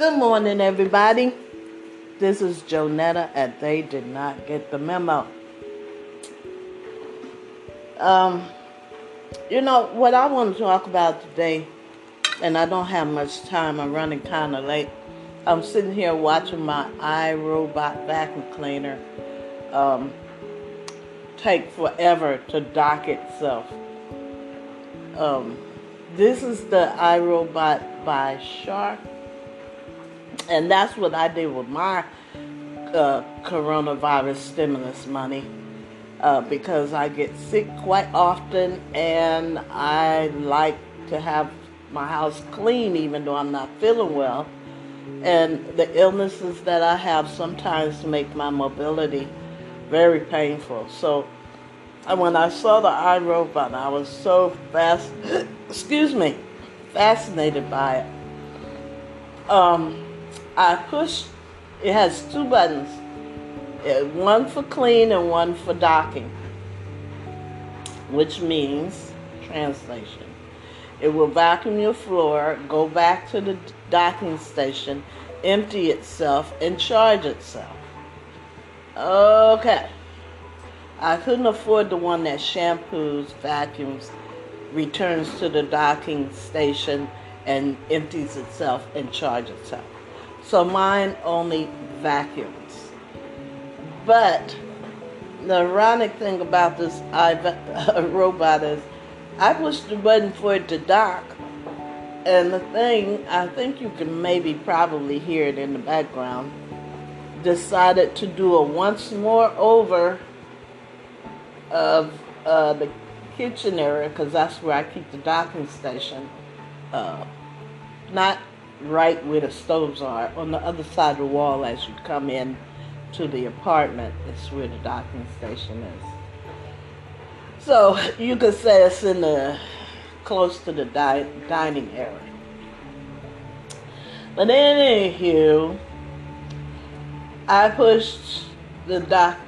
Good morning, everybody. This is Jonetta, and they did not get the memo. Um, you know what I want to talk about today, and I don't have much time. I'm running kind of late. I'm sitting here watching my iRobot vacuum cleaner um, take forever to dock itself. Um, this is the iRobot by Shark and that's what I did with my uh, coronavirus stimulus money uh, because I get sick quite often and I like to have my house clean even though I'm not feeling well. And the illnesses that I have sometimes make my mobility very painful. So when I saw the iRobot, I was so fast, excuse me, fascinated by it. Um, I push, it has two buttons, uh, one for clean and one for docking, which means, translation, it will vacuum your floor, go back to the docking station, empty itself, and charge itself. Okay. I couldn't afford the one that shampoos, vacuums, returns to the docking station, and empties itself and charges itself. So mine only vacuums. But the ironic thing about this robot is I pushed the button for it to dock. And the thing, I think you can maybe probably hear it in the background, decided to do a once more over of uh, the kitchen area because that's where I keep the docking station. Uh, not right where the stoves are, on the other side of the wall as you come in to the apartment. It's where the docking station is. So you could say it's in the close to the di- dining area. But anywho, I pushed the dock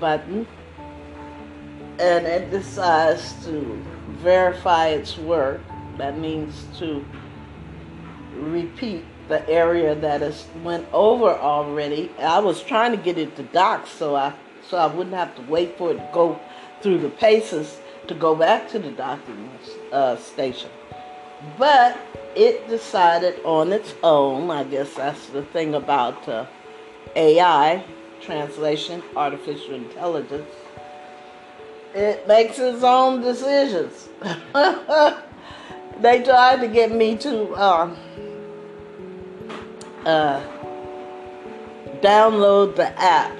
button and it decides to verify its work. That means to repeat the area that is went over already. I was trying to get it to dock so I so I wouldn't have to wait for it to go through the paces to go back to the docking uh, station. But it decided on its own. I guess that's the thing about uh, AI, translation, artificial intelligence. It makes its own decisions. they tried to get me to. Um, uh, download the app,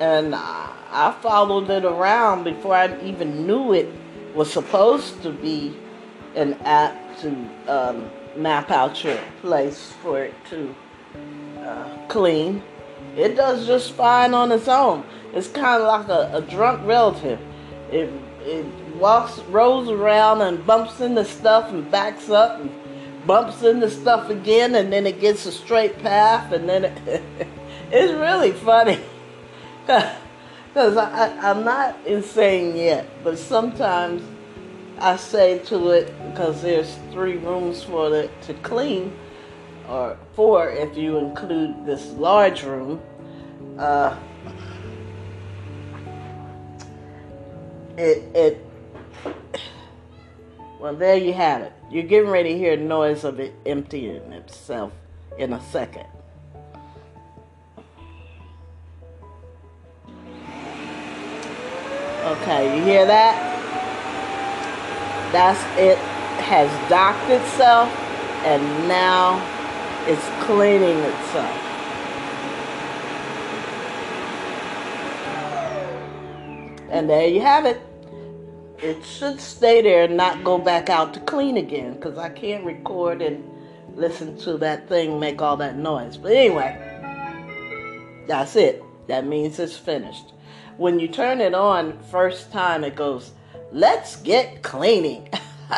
and I followed it around before I even knew it was supposed to be an app to um, map out your place for it to uh, clean. It does just fine on its own. It's kind of like a, a drunk relative. It it walks, rolls around, and bumps into stuff and backs up and bumps into stuff again and then it gets a straight path and then it, it's really funny. Because I'm not insane yet but sometimes I say to it because there's three rooms for it to clean or four if you include this large room uh, it it well, there you have it. You're getting ready to hear the noise of it emptying itself in a second. Okay, you hear that? That's it has docked itself and now it's cleaning itself. And there you have it it should stay there and not go back out to clean again because I can't record and listen to that thing make all that noise. But anyway, that's it. That means it's finished. When you turn it on first time, it goes, let's get cleaning.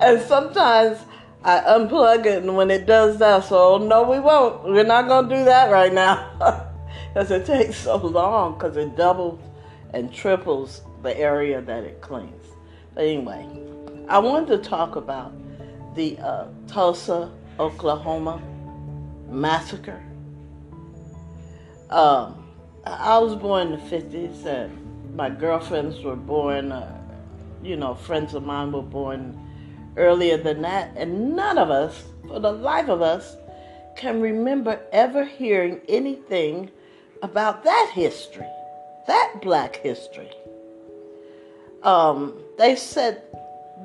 and sometimes I unplug it, and when it does that, so oh, no, we won't. We're not going to do that right now because it takes so long because it doubles and triples the area that it cleans. But anyway, I wanted to talk about the uh, Tulsa, Oklahoma massacre. Um, I was born in the 50s, and my girlfriends were born, uh, you know, friends of mine were born earlier than that, and none of us, for the life of us, can remember ever hearing anything about that history, that black history. Um, they said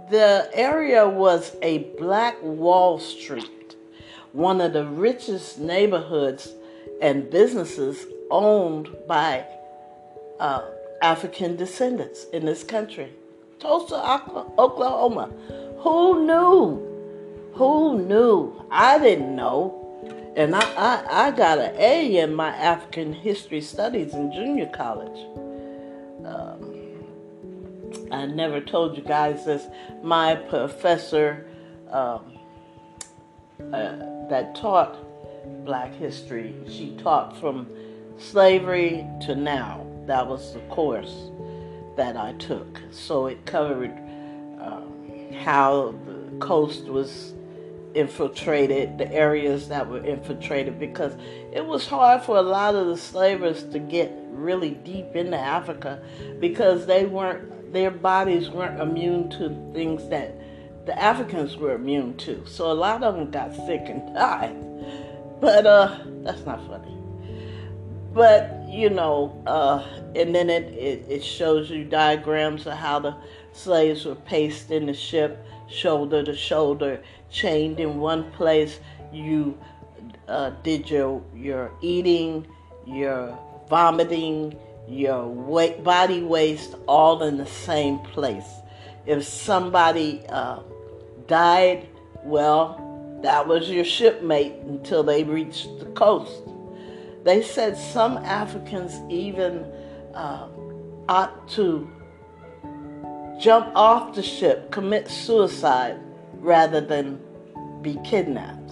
the area was a black Wall Street, one of the richest neighborhoods and businesses owned by uh, African descendants in this country. Tulsa, Oklahoma. Who knew? Who knew? I didn't know. And I, I, I got an A in my African history studies in junior college. Um, I never told you guys this. My professor um, uh, that taught black history, she taught from slavery to now. That was the course that I took. So it covered um, how the coast was infiltrated, the areas that were infiltrated, because it was hard for a lot of the slavers to get really deep into Africa because they weren't, their bodies weren't immune to things that the Africans were immune to. So a lot of them got sick and died. But uh, that's not funny. But you know, uh, and then it, it, it shows you diagrams of how the slaves were paced in the ship, shoulder to shoulder, chained in one place. You uh, did your your eating, your vomiting, your weight, body waste, all in the same place. If somebody uh, died, well, that was your shipmate until they reached the coast. They said some Africans even uh, ought to jump off the ship, commit suicide, rather than be kidnapped.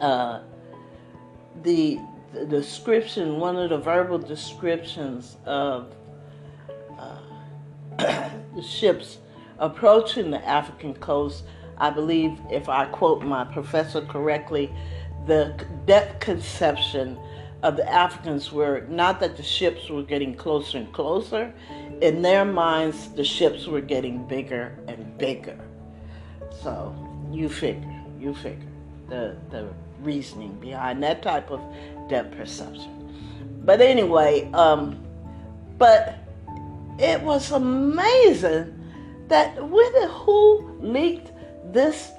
Uh, the, the, description, one of the verbal descriptions of uh, the ships approaching the African coast, I believe, if I quote my professor correctly, the depth conception of the Africans were not that the ships were getting closer and closer. In their minds, the ships were getting bigger and bigger. So you figure, you figure the, the reasoning behind that type of depth perception. But anyway, um, but it was amazing that with it who leaked this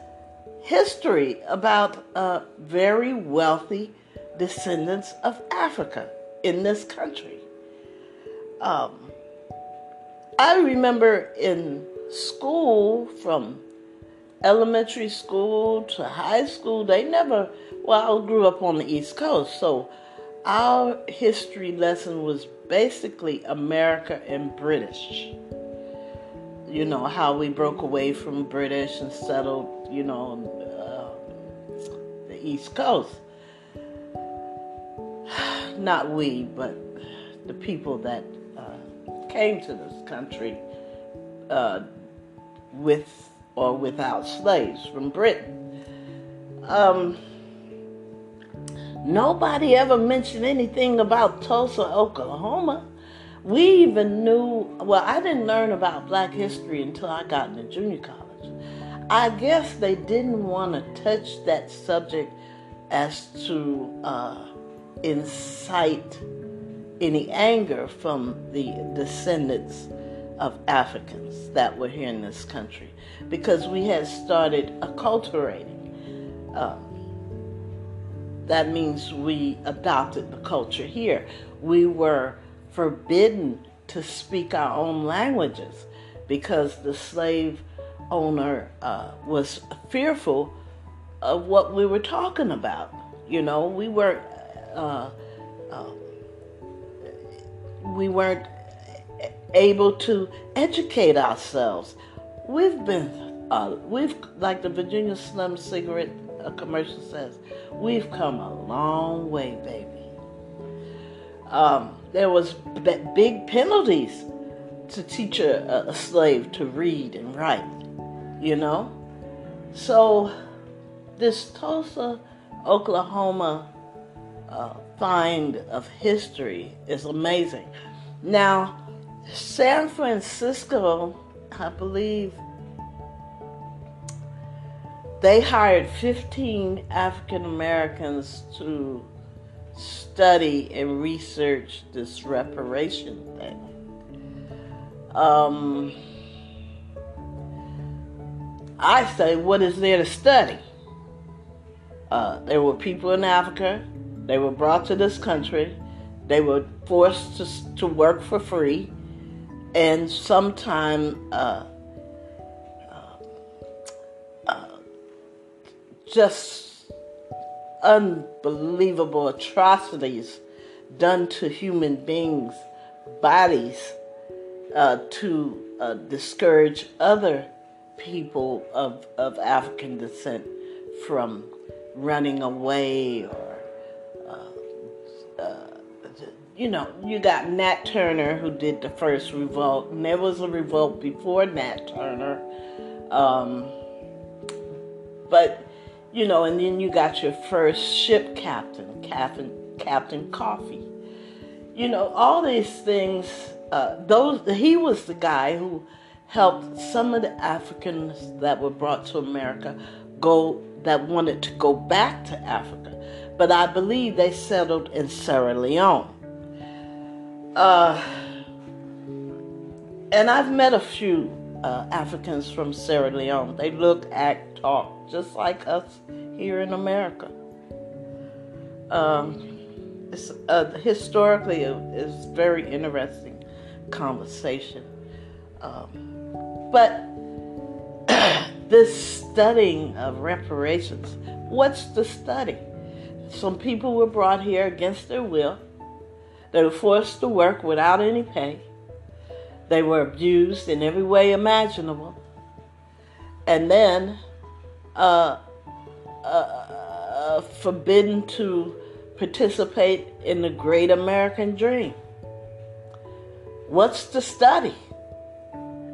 history about uh, very wealthy descendants of Africa in this country. Um, I remember in school, from elementary school to high school, they never, well, I grew up on the East Coast, so our history lesson was basically America and British you know, how we broke away from British and settled, you know, uh, the East Coast. Not we, but the people that uh, came to this country uh, with or without slaves from Britain. Um, nobody ever mentioned anything about Tulsa, Oklahoma we even knew, well, I didn't learn about black history until I got into junior college. I guess they didn't want to touch that subject as to uh, incite any anger from the descendants of Africans that were here in this country because we had started acculturating. Uh, that means we adopted the culture here. We were forbidden to speak our own languages because the slave owner uh, was fearful of what we were talking about. You know, we weren't uh, uh, we weren't able to educate ourselves. We've been uh, we've like the Virginia Slim cigarette uh, commercial says, we've come a long way, baby. Um, there was big penalties to teach a, a slave to read and write, you know? So this Tulsa, Oklahoma uh, find of history is amazing. Now, San Francisco, I believe, they hired 15 African Americans to study and research this reparation thing. Um, I say, what is there to study? Uh, there were people in Africa. They were brought to this country. They were forced to, to work for free. And sometime uh, uh, uh just unbelievable atrocities done to human beings' bodies uh, to uh, discourage other people of, of African descent from running away or, you know, you got Nat Turner who did the first revolt, and there was a revolt before Nat Turner. Um, but, you know, and then you got your first ship captain, Captain, Captain Cuffee. You know, all these things, uh, those, he was the guy who helped some of the Africans that were brought to America go that wanted to go back to Africa, but I believe they settled in Sierra Leone. Uh, and I've met a few uh, Africans from Sierra Leone. They look, act, talk just like us here in America. Um, it's uh, historically it's very interesting conversation. Um, but this studying of reparations, what's the study? Some people were brought here against their will. They were forced to work without any pay. They were abused in every way imaginable. And then uh, uh, uh, forbidden to participate in the great American dream. What's the study?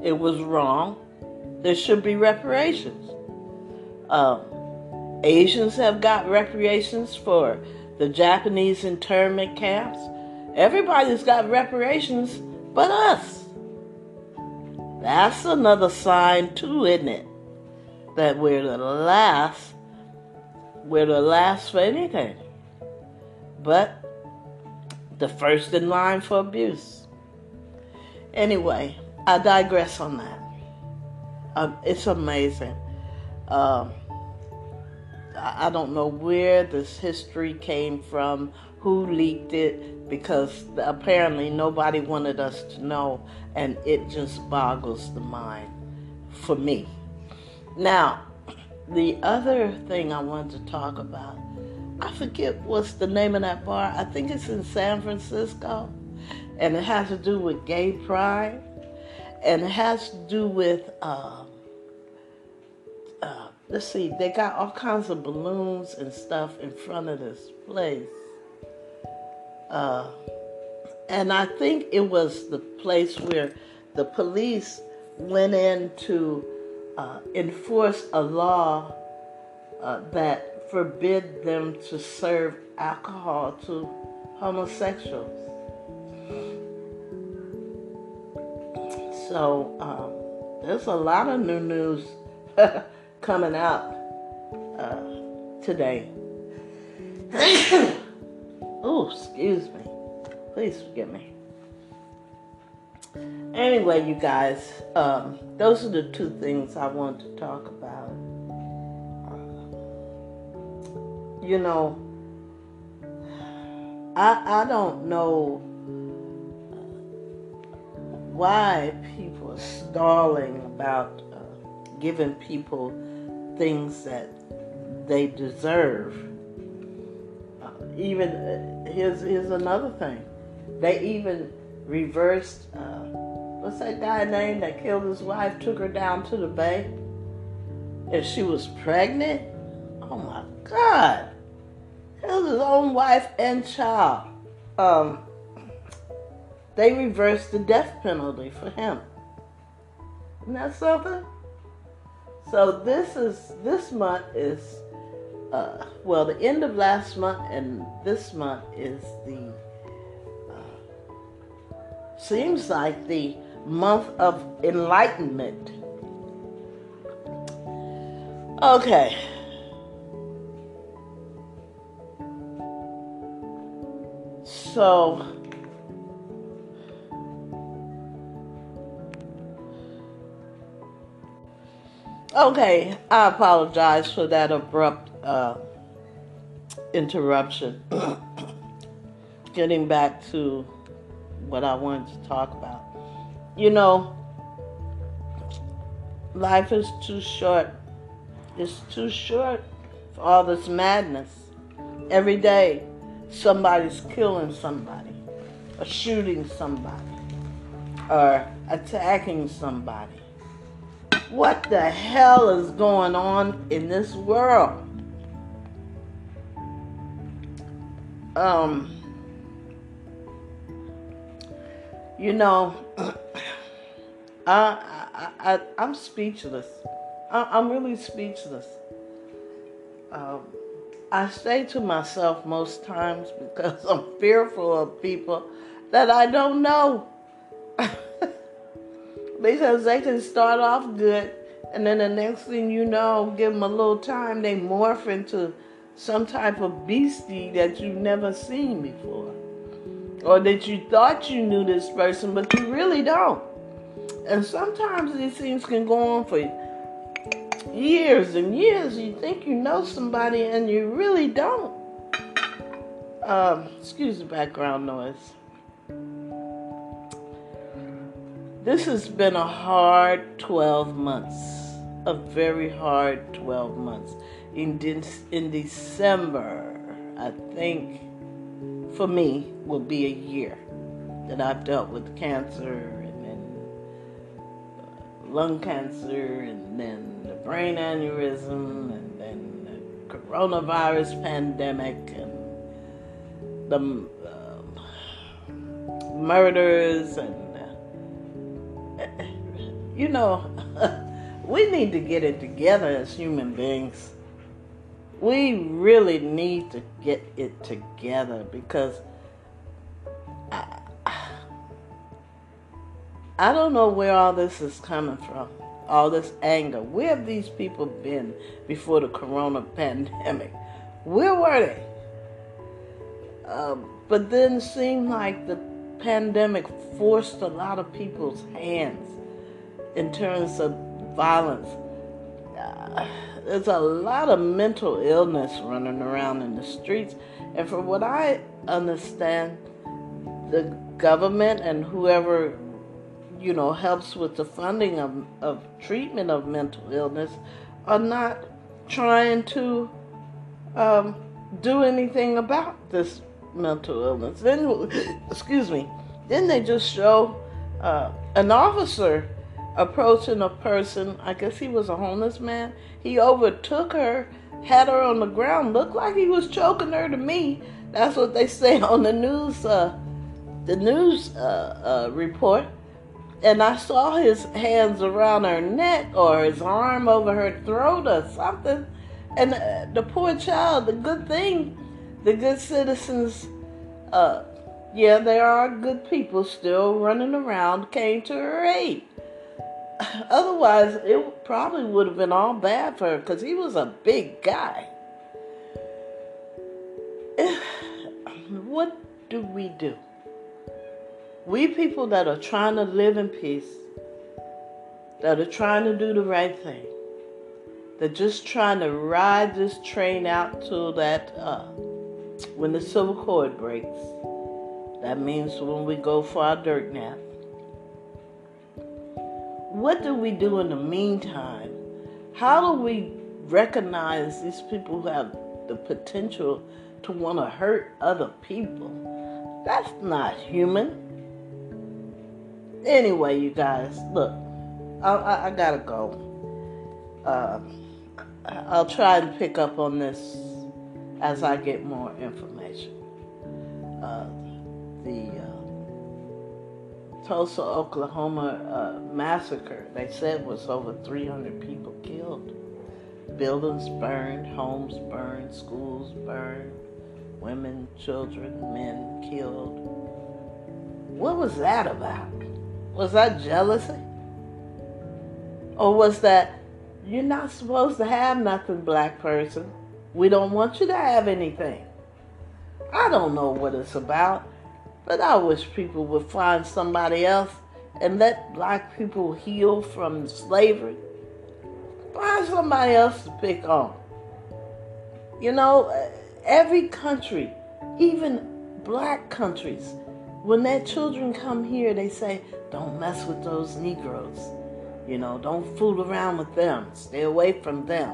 It was wrong. There should be reparations. Um, Asians have got reparations for the Japanese internment camps. Everybody's got reparations but us. That's another sign, too, isn't it? That we're the last, we're the last for anything. But the first in line for abuse. Anyway, I digress on that. Um, it's amazing. Um, I don't know where this history came from, who leaked it, because apparently nobody wanted us to know, and it just boggles the mind for me. Now, the other thing I wanted to talk about, I forget what's the name of that bar. I think it's in San Francisco, and it has to do with gay pride and it has to do with uh, let's see they got all kinds of balloons and stuff in front of this place. Uh, and i think it was the place where the police went in to uh, enforce a law uh, that forbid them to serve alcohol to homosexuals. So um, there's a lot of new news coming out uh, today. oh, excuse me. Please forgive me. Anyway, you guys, um, those are the two things I want to talk about. Uh, you know, I I don't know why people are stalling about uh, giving people things that they deserve. Uh, even uh, here's here's another thing. They even reversed. Uh, what's that guy name that killed his wife? Took her down to the bay, and she was pregnant. Oh my God! Killed his own wife and child. Um, they reversed the death penalty for him. Isn't that something? So this is this month is uh, well, the end of last month and this month is the, uh, seems like the month of enlightenment. Okay. So, okay, I apologize for that abrupt uh, interruption. Getting back to what I wanted to talk about. You know, life is too short. It's too short for all this madness. Every day, somebody's killing somebody, or shooting somebody, or attacking somebody. What the hell is going on in this world? Um, you know, I, I, I, I'm speechless. I, am really speechless. Um, I say to myself most times because I'm fearful of people that I don't know. Because they can start off good, and then the next thing you know, give them a little time, they morph into some type of beastie that you've never seen before. Or that you thought you knew this person, but you really don't. And sometimes these things can go on for years and years. You think you know somebody and you really don't. Um, excuse the background noise. This has been a hard 12 months, a very hard 12 months. In, de- in December, I think for me will be a year that I've dealt with cancer and then lung cancer and then the brain aneurysm and then the coronavirus pandemic and the uh, murders and uh, you know we need to get it together as human beings we really need to get it together because I don't know where all this is coming from, all this anger. Where have these people been before the corona pandemic? Where were they? Uh, but then it seemed like the pandemic forced a lot of people's hands in terms of violence. Uh, there's a lot of mental illness running around in the streets. And from what I understand, the government and whoever you know, helps with the funding of, of treatment of mental illness are not trying to um, do anything about this mental illness. Then, excuse me, then they just show uh, an officer approaching a person. I guess he was a homeless man. He overtook her, had her on the ground, looked like he was choking her to me. That's what they say on the news, uh, the news uh, uh report and I saw his hands around her neck or his arm over her throat or something. And uh, the poor child, the good thing, the good citizens, uh, yeah, there are good people still running around, came to her aid. Otherwise, it probably would have been all bad for her because he was a big guy. what do we do? We people that are trying to live in peace, that are trying to do the right thing, that just trying to ride this train out till that uh, when the civil cord breaks. That means when we go for our dirt nap. What do we do in the meantime? How do we recognize these people who have the potential to want to hurt other people? That's not human. Anyway, you guys, look, I, I, I gotta go. Uh, I'll try and pick up on this as I get more information. Uh, the uh, Tulsa, Oklahoma uh, massacre, they said was over 300 people killed. buildings burned, homes burned, schools burned, women, children, men killed. What was that about? Was that jealousy? Or was that you're not supposed to have nothing, black person? We don't want you to have anything. I don't know what it's about, but I wish people would find somebody else and let black people heal from slavery. Find somebody else to pick on. You know, every country, even black countries, when their children come here, they say, don't mess with those Negroes. You know, don't fool around with them. Stay away from them.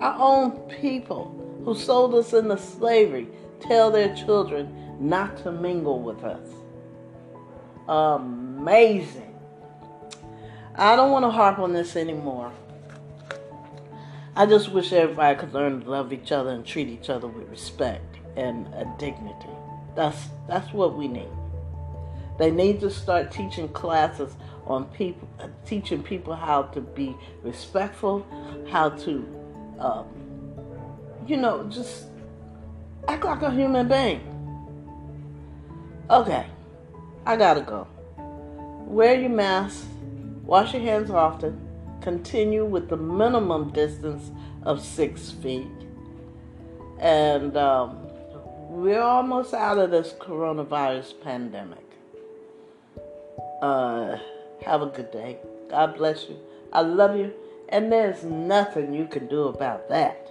Our own people who sold us into slavery tell their children not to mingle with us. Amazing. I don't want to harp on this anymore. I just wish everybody could learn to love each other and treat each other with respect and dignity. That's that's what we need. They need to start teaching classes on people, teaching people how to be respectful, how to, um, you know, just act like a human being. Okay, I gotta go. Wear your mask, wash your hands often, continue with the minimum distance of six feet, and um, we're almost out of this coronavirus pandemic. Uh, have a good day. God bless you. I love you. And there's nothing you can do about that.